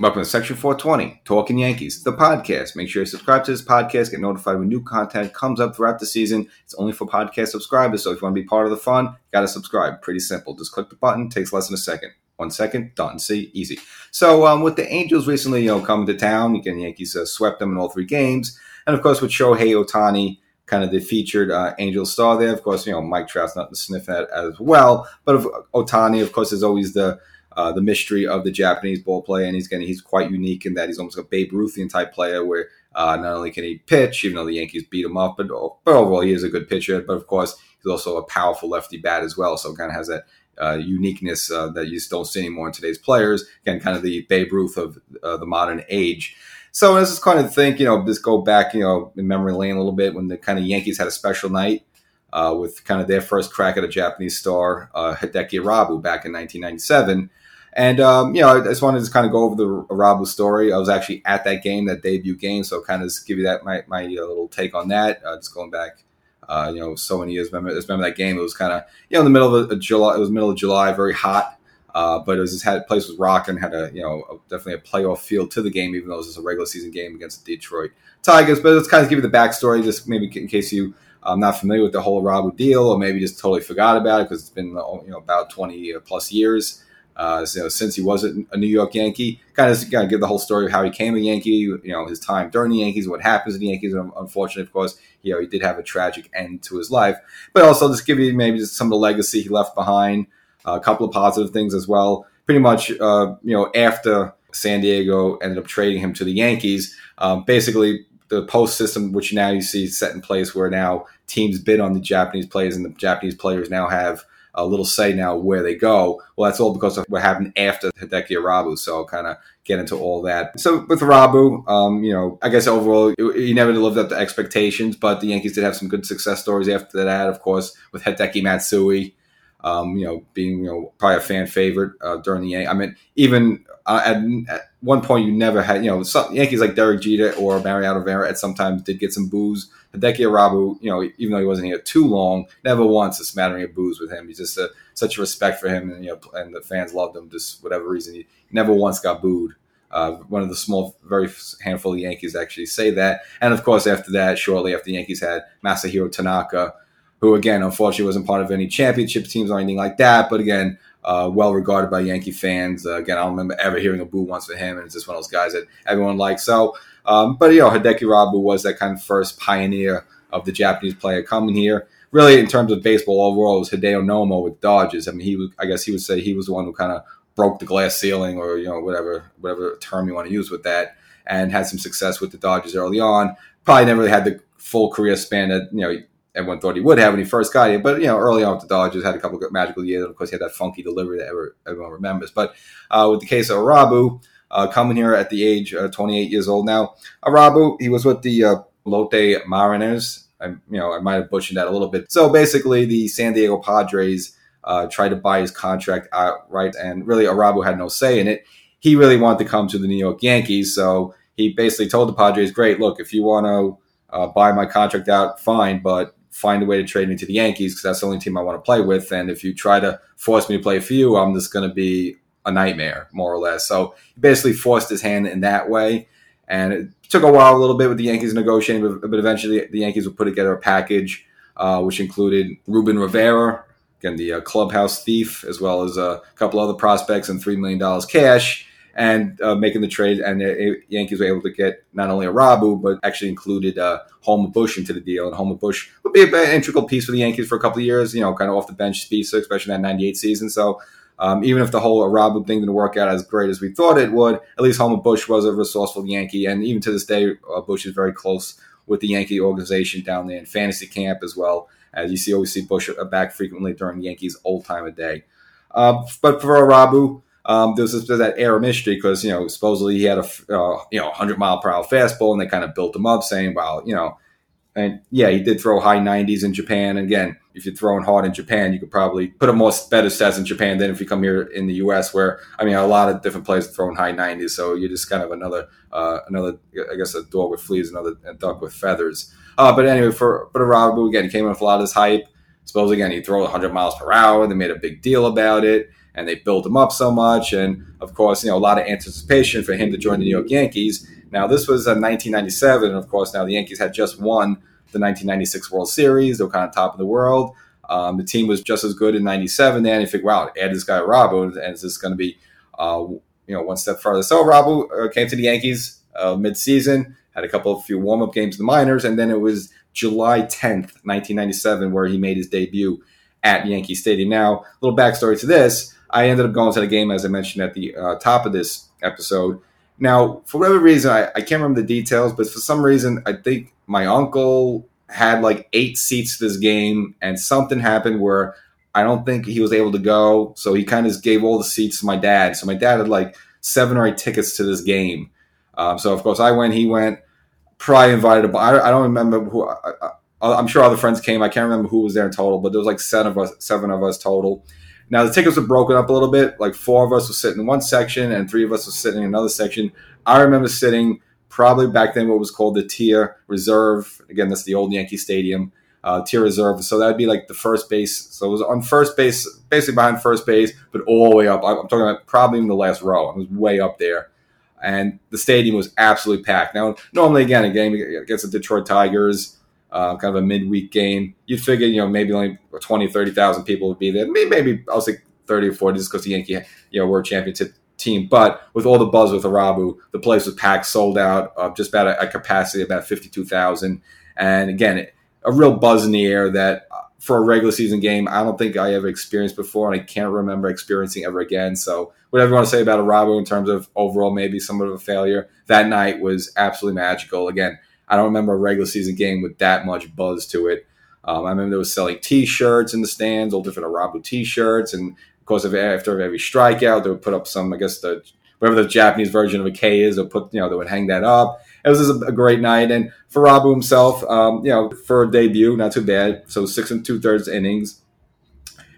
Welcome to Section 420, Talking Yankees, the podcast. Make sure you subscribe to this podcast, get notified when new content comes up throughout the season. It's only for podcast subscribers, so if you want to be part of the fun, you got to subscribe. Pretty simple. Just click the button, takes less than a second. One second, done. See, easy. So, um, with the Angels recently, you know, coming to town, again, Yankees uh, swept them in all three games, and of course, with Shohei Ohtani, kind of the featured uh, Angel star there. Of course, you know, Mike Trout's not to sniff at as well, but of Ohtani, of course, is always the uh, the mystery of the Japanese ball and he's getting he's quite unique in that he's almost a Babe Ruthian type player, where uh, not only can he pitch, even though the Yankees beat him up, but, but overall he is a good pitcher. But of course, he's also a powerful lefty bat as well, so kind of has that uh, uniqueness uh, that you just don't see anymore in today's players. Again, kind of the Babe Ruth of uh, the modern age. So I just kind of think, you know, just go back, you know, in memory lane a little bit when the kind of Yankees had a special night uh, with kind of their first crack at a Japanese star, uh, Hideki Irabu, back in 1997. And um, you know, I just wanted to kind of go over the Irabu story. I was actually at that game, that debut game, so kind of give you that my, my uh, little take on that. Uh, just going back, uh, you know, so many years. Remember, remember that game. It was kind of you know in the middle of a, a July. It was middle of July, very hot. Uh, but it was just had place was rocking, had a you know a, definitely a playoff feel to the game, even though it was just a regular season game against the Detroit Tigers. But let's kind of give you the backstory, just maybe in case you are um, not familiar with the whole Irabu deal, or maybe just totally forgot about it because it's been you know about twenty plus years uh, since he wasn't a New York Yankee. Kind of, kind of give the whole story of how he came a Yankee, you know, his time during the Yankees, what happens in the Yankees. Unfortunately, of course, you know, he did have a tragic end to his life. But also just give you maybe just some of the legacy he left behind, uh, a couple of positive things as well. Pretty much, uh, you know, after San Diego ended up trading him to the Yankees, um, basically the post system, which now you see set in place where now teams bid on the Japanese players and the Japanese players now have – a little say now where they go. Well, that's all because of what happened after Hideki Irabu. So I'll kind of get into all that. So with Irabu, um, you know, I guess overall he never lived up to expectations, but the Yankees did have some good success stories after that. Of course, with Hideki Matsui, um, you know, being you know probably a fan favorite uh, during the Yankees. I mean, even uh, at, at, one point you never had you know some Yankees like Derek Jeter or Mariano Rivera at sometimes did get some boos. Hideki Irabu, you know, even though he wasn't here too long, never once a smattering of boos with him. He's just a, such a respect for him, and you know, and the fans loved him. Just whatever reason, he never once got booed. Uh, one of the small, very handful of Yankees actually say that. And of course, after that, shortly after the Yankees had Masahiro Tanaka, who again, unfortunately, wasn't part of any championship teams or anything like that. But again, uh, well regarded by Yankee fans. Uh, again, I don't remember ever hearing a boo once for him, and it's just one of those guys that everyone likes. So, um, but you know, Hideki Irabu was that kind of first pioneer of the Japanese player coming here. Really, in terms of baseball overall, was Hideo Nomo with Dodgers. I mean, he was, I guess he would say he was the one who kind of broke the glass ceiling, or you know, whatever whatever term you want to use with that, and had some success with the Dodgers early on. Probably never really had the full career span that you know everyone thought he would have when he first got here. But you know, early on with the Dodgers, had a couple of magical years. Of course, he had that funky delivery that ever, everyone remembers. But uh, with the case of Irabu, uh, coming here at the age of 28 years old now, Irabu, he was with the uh, Lotte Mariners. I, you know, I might have butchered that a little bit. So basically, the San Diego Padres uh, tried to buy his contract outright, and really, Irabu had no say in it. He really wanted to come to the New York Yankees, so he basically told the Padres, "Great, look, if you want to." Uh, buy my contract out, fine, but find a way to trade me to the Yankees because that's the only team I want to play with. And if you try to force me to play for you, I'm just going to be a nightmare, more or less. So he basically forced his hand in that way. And it took a while, a little bit with the Yankees negotiating, but, eventually the Yankees would put together a package uh, which included Ruben Rivera, again, the uh, clubhouse thief, as well as a couple other prospects and $3 million cash and uh, making the trade. And the Yankees were able to get not only Irabu, but actually included uh, Homer Bush into the deal. And Homer Bush would be an integral piece for the Yankees for a couple of years, you know, kind of off the bench speed, especially in that 98 season. So um, even if the whole Irabu thing didn't work out as great as we thought it would, at least Homer Bush was a resourceful Yankee. And even to this day, uh, Bush is very close with the Yankee organization down there in fantasy camp as well. As you see, always see Bush back frequently during Yankees' old time of day. Uh, but for Irabu, um, there was that air of mystery because you know supposedly he had a uh, you know 100 mile per hour fastball, and they kind of built him up, saying, "Well, you know." And yeah, he did throw high 90s in Japan. And again, if you're throwing hard in Japan, you could probably put a more better stats in Japan than if you come here in the U.S., where I mean, a lot of different players are throwing high 90s. So you're just kind of another, uh, another, I guess, a dog with fleas, another duck with feathers. Uh, but anyway, for but Irabu again, he came in with a lot of this hype. Suppose again, he throw 100 miles per hour. They made a big deal about it. And they built him up so much. And of course, you know, a lot of anticipation for him to join the New York Yankees. Now, this was in 1997. And of course, now the Yankees had just won the 1996 World Series. They were kind of top of the world. Um, the team was just as good in 97. Then you figure, wow, add this guy, Rabu, and is this going to be, uh, you know, one step further? So Rabu uh, came to the Yankees uh, mid-season, had a couple of few warm-up games in the minors, and then it was July 10th, 1997, where he made his debut at Yankee Stadium. Now, a little backstory to this. I ended up going to the game, as I mentioned at the uh, top of this episode. Now, for whatever reason, I, I, can't remember the details, but for some reason, I think my uncle had like eight seats to this game, and something happened where I don't think he was able to go. So he kind of gave all the seats to my dad. So my dad had like seven or eight tickets to this game. Um, so, of course, I went, he went, probably invited, but I, I don't remember who. I, I'm sure other friends came. I can't remember who was there in total, but there was like seven of us, seven of us total. Now the tickets were broken up a little bit. Like four of us were sitting in one section, and three of us were sitting in another section. I remember sitting probably back then what was called the tier reserve. Again, that's the old Yankee Stadium uh, tier reserve. So that'd be like the first base. So it was on first base, basically behind first base, but all the way up. I'm talking about probably in the last row. I was way up there and the stadium was absolutely packed. Now, normally, again, a game against the Detroit Tigers, uh, kind of a midweek game, you'd figure, you know, maybe only 20, 30,000 people would be there. Maybe, maybe I'll say 30 or 40 just because the Yankee, you know, were a championship team. But with all the buzz with Irabu, the place was packed, sold out, uh, just about a, a capacity of about 52,000. And again, a real buzz in the air that uh, for a regular season game, I don't think I ever experienced before, and I can't remember experiencing ever again. So whatever you want to say about Irabu in terms of overall maybe somewhat of a failure, that night was absolutely magical. Again, I don't remember a regular season game with that much buzz to it. Um, I remember they were selling T-shirts in the stands, all different Irabu T-shirts, and of course, after every strikeout, they would put up some, I guess the whatever the Japanese version of a K is, put you know they would hang that up. It was just a, a great night, and for Rabu himself, um, you know, for a debut, not too bad. So six and two thirds innings,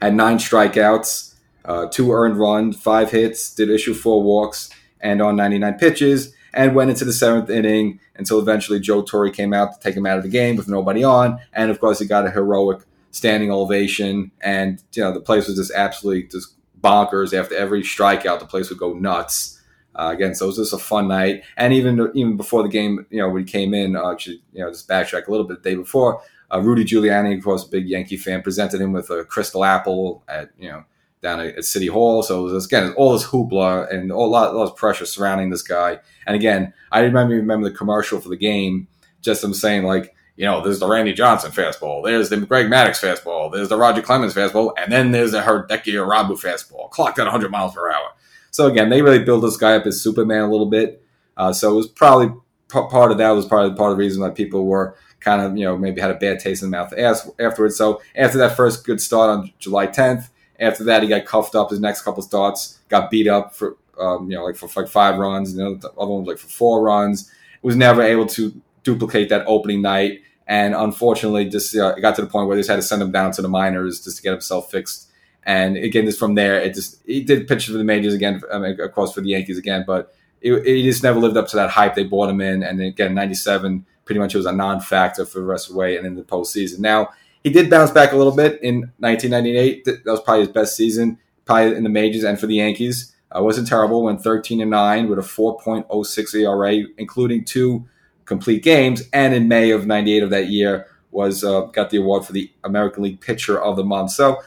had nine strikeouts uh, two earned runs, five hits, did issue four walks, and on 99 pitches, and went into the seventh inning until eventually Joe Torre came out to take him out of the game with nobody on, and of course he got a heroic standing ovation, and you know the place was just absolutely just bonkers after every strikeout. The place would go nuts. Uh, again, so it was just a fun night, and even even before the game, you know, when he came in, uh, actually, you know, just backtrack a little bit. The day before, uh, Rudy Giuliani, of course, a big Yankee fan, presented him with a crystal apple at you know down at, City Hall. So it was again all this hoopla and a lot, a lot of pressure surrounding this guy. And again, I remember remember the commercial for the game. Just them saying like, you know, there's the Randy Johnson fastball, there's the Greg Maddux fastball, there's the Roger Clemens fastball, and then there's the Hideki Irabu fastball, clocked at 100 miles per hour. So again, they really built this guy up as Superman a little bit. Uh, so it was probably part of that was probably part of the reason why people were kind of you know maybe had a bad taste in the mouth afterwards. So after that first good start on July 10th, after that, he got cuffed up his next couple starts, got beat up for um, you know like for like five runs, and the other one was like for four runs. Was never able to duplicate that opening night, and unfortunately, just uh, it got to the point where they just had to send him down to the minors just to get himself fixed. And again, just from there, it just he did pitch for the majors again, I mean, of course for the Yankees again, but it just never lived up to that hype they brought him in. And again, '97 pretty much it was a non-factor for the rest of the way and in the postseason. Now he did bounce back a little bit in 1998. That was probably his best season, probably in the majors and for the Yankees. Uh, wasn't terrible. Went 13 and nine with a 4.06 ERA, including two complete games. And in May of '98 of that year, was uh, got the award for the American League Pitcher of the Month. So,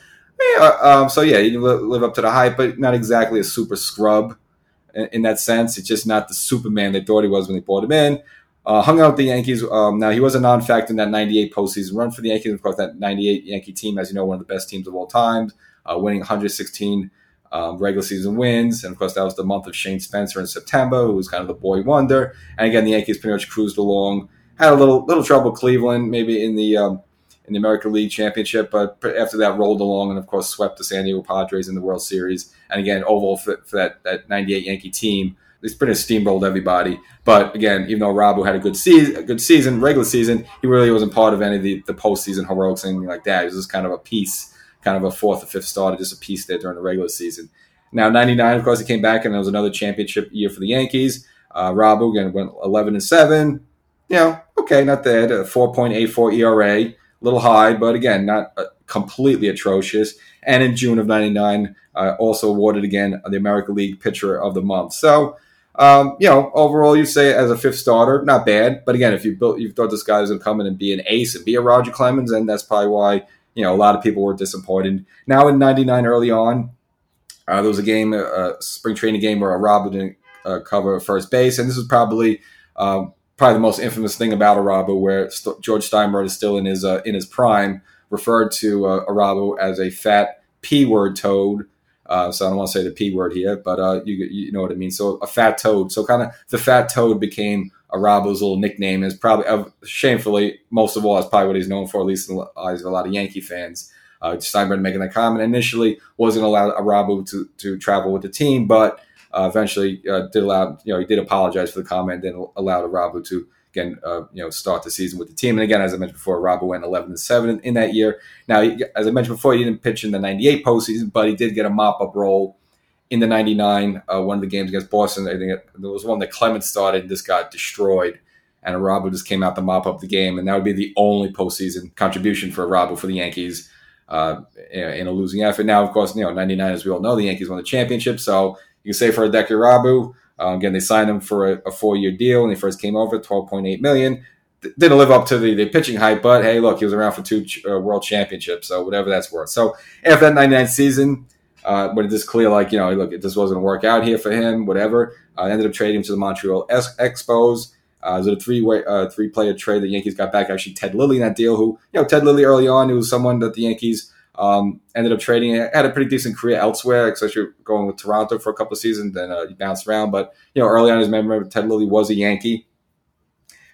yeah, um, so yeah, he live up to the hype, but not exactly a super scrub in, in that sense. It's just not the Superman they thought he was when they brought him in. Uh, hung out with the Yankees. Um, now he was a non-factor in that '98 postseason run for the Yankees. Of course, that '98 Yankee team, as you know, one of the best teams of all time, uh, winning 116 um, regular season wins, and of course that was the month of Shane Spencer in September, who was kind of the boy wonder. And again, the Yankees pretty much cruised along. Had a little little trouble Cleveland, maybe in the um, in the American League Championship, but after that rolled along and of course swept the San Diego Padres in the World Series. And again, overall for, for that that '98 Yankee team he's pretty steamrolled everybody. But again, even though Rabu had a good season, a good season, regular season, he really wasn't part of any of the, the postseason heroics or anything like that. He was just kind of a piece, kind of a fourth or fifth starter, just a piece there during the regular season. Now, 99, of course, he came back and it was another championship year for the Yankees. Uh, Rabu again went 11 and 7. You know, okay, not bad. 4.84 ERA, a little high, but again, not uh, completely atrocious. And in June of 99, uh, also awarded again the American League Pitcher of the Month. So, um, you know, overall, you say as a fifth starter, not bad. But again, if you built, you thought this guy was going to come in and be an ace and be a Roger Clemens, and that's probably why you know a lot of people were disappointed. Now in '99, early on, uh, there was a game, a spring training game where Rob didn't uh, cover first base, and this is probably um, probably the most infamous thing about Irabu, where St- George Steinbrenner is still in his uh, in his prime, referred to uh, Irabu as a fat p word toad. Uh, so I don't want to say the p word here, but uh, you you know what I mean. So a fat toad. So kind of the fat toad became Irabu's little nickname. Is probably uh, shamefully most of all is probably what he's known for, at least in the eyes of a lot of Yankee fans. Uh, Steinbrenner making that comment initially wasn't allowed Irabu to to travel with the team, but uh, eventually uh, did allow, you know, he did apologize for the comment and allowed Irabu to again, uh, you know, start the season with the team. And again, as I mentioned before, Irabu went 11 and 7 in that year. Now, as I mentioned before, he didn't pitch in the 98 postseason, but he did get a mop up role in the 99, uh, one of the games against Boston. I think it, there was one that Clemens started, and this got destroyed. And Irabu just came out to mop up the game. And that would be the only postseason contribution for Irabu for the Yankees. Uh, in a losing effort. Now, of course, you know, 99, as we all know, the Yankees won the championship. So you can say for Hideki Irabu, uh, again, they signed him for a, a four-year deal when he first came over, 12.8 million. didn't live up to the, the pitching hype, but hey, look, he was around for two uh, world championships, so whatever that's worth. So after that 99 season, uh, when it just clear, like, you know, look, it just wasn't going to work out here for him, whatever. Uh, ended up trading him to the Montreal Expos. Uh, it was a three-way, uh, three-player trade. The Yankees got back actually Ted Lilly in that deal. Who, you know, Ted Lilly early on, he was someone that the Yankees um, ended up trading. Had a pretty decent career elsewhere, especially going with Toronto for a couple of seasons. Then uh, he bounced around. But you know, early on, his memory, Ted Lilly was a Yankee.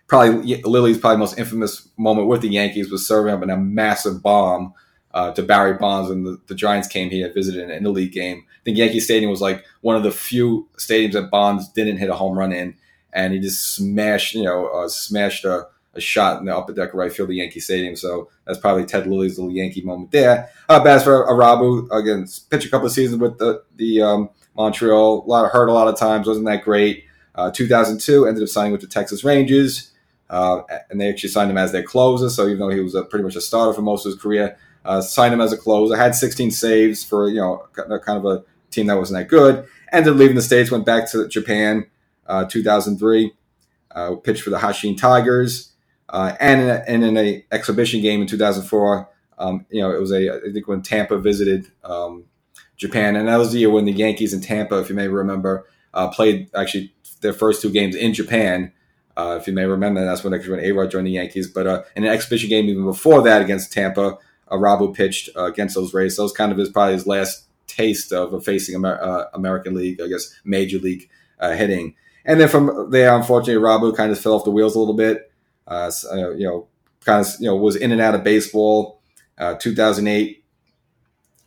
Probably Lilly's probably most infamous moment with the Yankees was serving up in a massive bomb uh, to Barry Bonds when the, the, Giants came here and visited in the league game. I think Yankee Stadium was like one of the few stadiums that Bonds didn't hit a home run in, and he just smashed, you know, uh, smashed a a shot in the upper deck right field of Yankee Stadium. So that's probably Ted Lilly's little Yankee moment there. Uh, but as for Irabu, again, pitched a couple of seasons with the the um, Montreal. A lot of hurt a lot of times. Wasn't that great. Uh, 2002 ended up signing with the Texas Rangers, uh, and they actually signed him as their closer. So even though he was a, pretty much a starter for most of his career, uh, signed him as a closer. Had 16 saves for you know kind of a team that wasn't that good. Ended up leaving the states, went back to Japan. Uh, 2003, uh, pitched for the Hanshin Tigers. Uh, and, in a, and in a exhibition game in 2004, um, you know, it was a I think when Tampa visited um, Japan, and that was the year when the Yankees in Tampa, if you may remember, uh, played actually their first two games in Japan. Uh, if you may remember, that's when when A-Rod joined the Yankees. But uh, in an exhibition game even before that against Tampa, uh, Rabu pitched uh, against those Rays. So it was kind of his probably his last taste of facing Amer- uh, American League, I guess, Major League uh, hitting. And then from there, unfortunately, Rabu kind of fell off the wheels a little bit. Uh, uh, you know, kind of you know was in and out of baseball. Uh, 2008,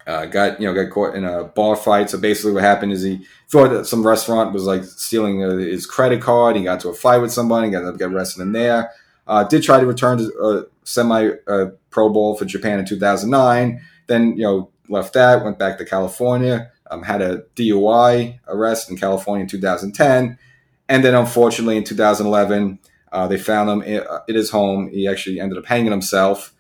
uh, got you know got caught in a bar fight. So basically, what happened is he thought that some restaurant was like stealing uh, his credit card. He got to a fight with somebody, got got arrested in there. Uh, did try to return to uh, semi Pro Bowl for Japan in 2009. Then you know left that, went back to California. Um, had a DUI arrest in California in 2010, and then unfortunately in 2011 uh, they found him in, uh, his home. He actually ended up hanging himself.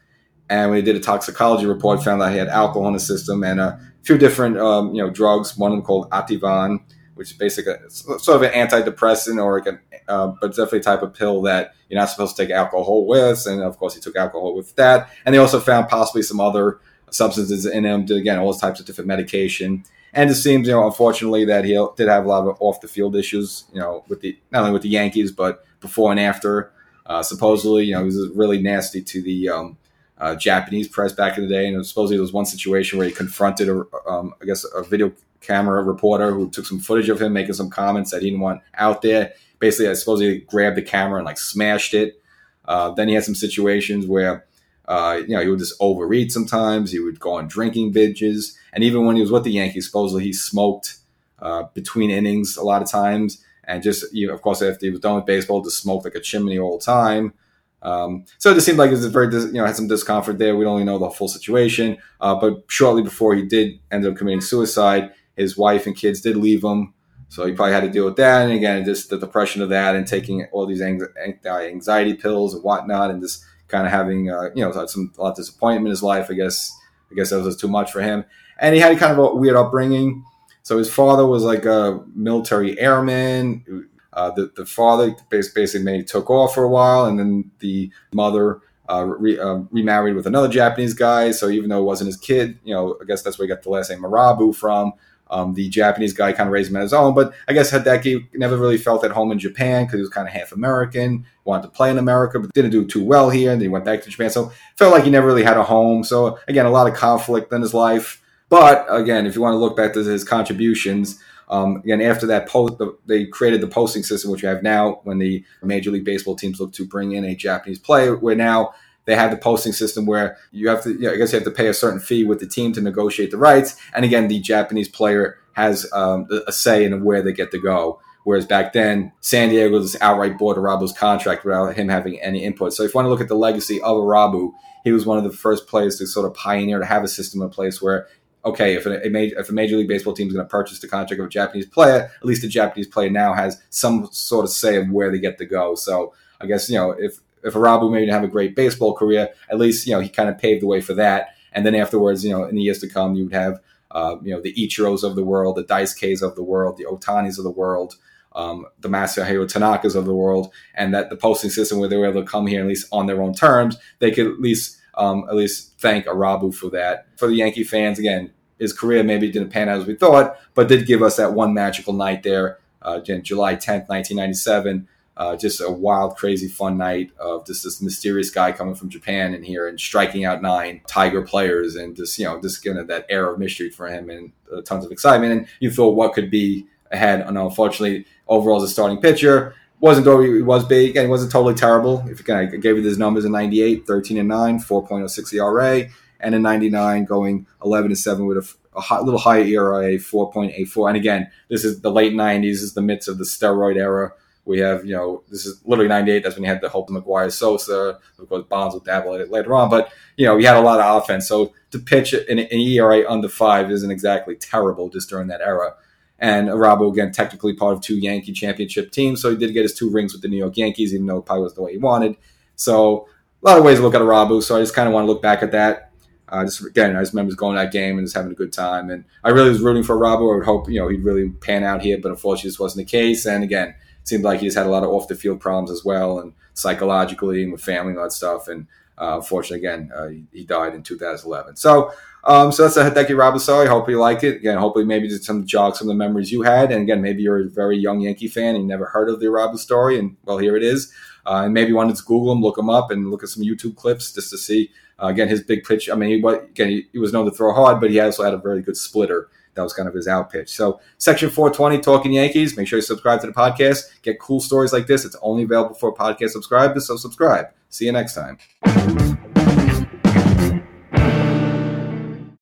And when he did a toxicology report, found out he had alcohol in his system and a few different, um, you know, drugs. One of them called Ativan, which is basically sort of an antidepressant or like an, uh, but definitely a type of pill that you're not supposed to take alcohol with. And of course, he took alcohol with that. And they also found possibly some other substances in him. Did again, all types of different medication. And it seems, you know, unfortunately, that he did have a lot of off the field issues, you know, with the not only with the Yankees but before and after. Uh, supposedly, you know, he was really nasty to the um, uh, Japanese press back in the day, and supposedly there was one situation where he confronted, a, um, I guess, a video camera reporter who took some footage of him making some comments that he didn't want out there. Basically, I suppose he grabbed the camera and like smashed it. Uh, then he had some situations where, uh, you know, he would just overeat sometimes. He would go on drinking binges, and even when he was with the Yankees, supposedly he smoked uh, between innings a lot of times and just you know, of course after he was done with baseball, just smoked like a chimney all the time. Um, so it just seemed like it was very you know had some discomfort there. We don't really know the full situation, uh, but shortly before he did end up committing suicide, his wife and kids did leave him. So he probably had to deal with that, and again, just the depression of that, and taking all these anxiety pills and whatnot, and just kind of having uh, you know some a lot of disappointment in his life. I guess I guess that was too much for him. and he had kind of a weird upbringing. So his father was like a military airman. Uh, the the father basically took off for a while, and then the mother uh, re, uh, remarried with another Japanese guy. So even though it wasn't his kid, you know, I guess that's where he got the last name Irabu from. Um, the Japanese guy kind of raised him on his own, but I guess Hideki never really felt at home in Japan because he was kind of half American, wanted to play in America, but didn't do too well here. And then he went back to Japan, so felt like he never really had a home. So again, a lot of conflict in his life. But again, if you want to look back to his contributions, um, again, after that post, the, they created the posting system, which we have now when the Major League Baseball teams look to bring in a Japanese player, where now they have the posting system where you have to, you know, I guess you have to pay a certain fee with the team to negotiate the rights. And again, the Japanese player has um, a say in where they get to go. Whereas back then, San Diego just outright bought Irabu's contract without him having any input. So if you want to look at the legacy of Irabu, he was one of the first players to sort of pioneer to have a system in place where okay, if a, major, if a Major League Baseball team is going to purchase the contract of a Japanese player, at least the Japanese player now has some sort of say of where they get to go. So I guess, you know, if, if Irabu maybe didn't have a great baseball career, at least, you know, he kind of paved the way for that. And then afterwards, you know, in the years to come, you would have, uh, you know, the Ichiros of the world, the Daisuke's of the world, the Ohtanis of the world, um, the Masahiro Tanakas of the world, and that the posting system where they were able to come here, at least on their own terms, they could at least um, at least thank Irabu for that. For the Yankee fans, again, his career maybe didn't pan out as we thought, but did give us that one magical night there, uh, July 10th, 1997. Uh, just a wild, crazy, fun night of just this mysterious guy coming from Japan in here and striking out nine Tiger players and just, you know, just kind of that air of mystery for him and uh, tons of excitement. And you thought what could be ahead. And unfortunately, overall, as a starting pitcher, wasn't he was big and he wasn't totally terrible. If you I gave you his numbers in 98, 13 and 9, 4.06 ERA and in 99 going 11 and 7 with a, a high, little higher ERA, 4.84. And again, this is the late 90s, this is the midst of the steroid era. We have, you know, this is literally 98. That's when you had the Hope McGwire Sosa. Of course, Bonds will dabble at it later on. But, you know, we had a lot of offense. So to pitch an, an ERA under five isn't exactly terrible just during that era. And Irabu, again, technically part of two Yankee championship teams. So he did get his two rings with the New York Yankees, even though it probably was the way he wanted. So a lot of ways to look at Irabu. So I just kind of want to look back at that uh, just again, I just remember going to that game and just having a good time. And I really was rooting for Robo. I would hope you know he'd really pan out here, but unfortunately, this wasn't the case. And again, it seemed like he just had a lot of off the field problems as well, and psychologically and with family and all that stuff. And unfortunately, again, uh, he, died in 2011. So, um, so that's a Hideki Robo story. I hope you like it. Again, hopefully, maybe just some jog some of the memories you had. And again, maybe you're a very young Yankee fan and you never heard of the Robo story. And well, here it is. Uh, and maybe you wanted to Google him, look him up, and look at some YouTube clips just to see uh, again, his big pitch. I mean, he, again, he, he, was known to throw hard, but he also had a very good splitter. That was kind of his out pitch. So, section 420, Talking Yankees. Make sure you subscribe to the podcast. Get cool stories like this. It's only available for podcast subscribers, so subscribe. See you next time.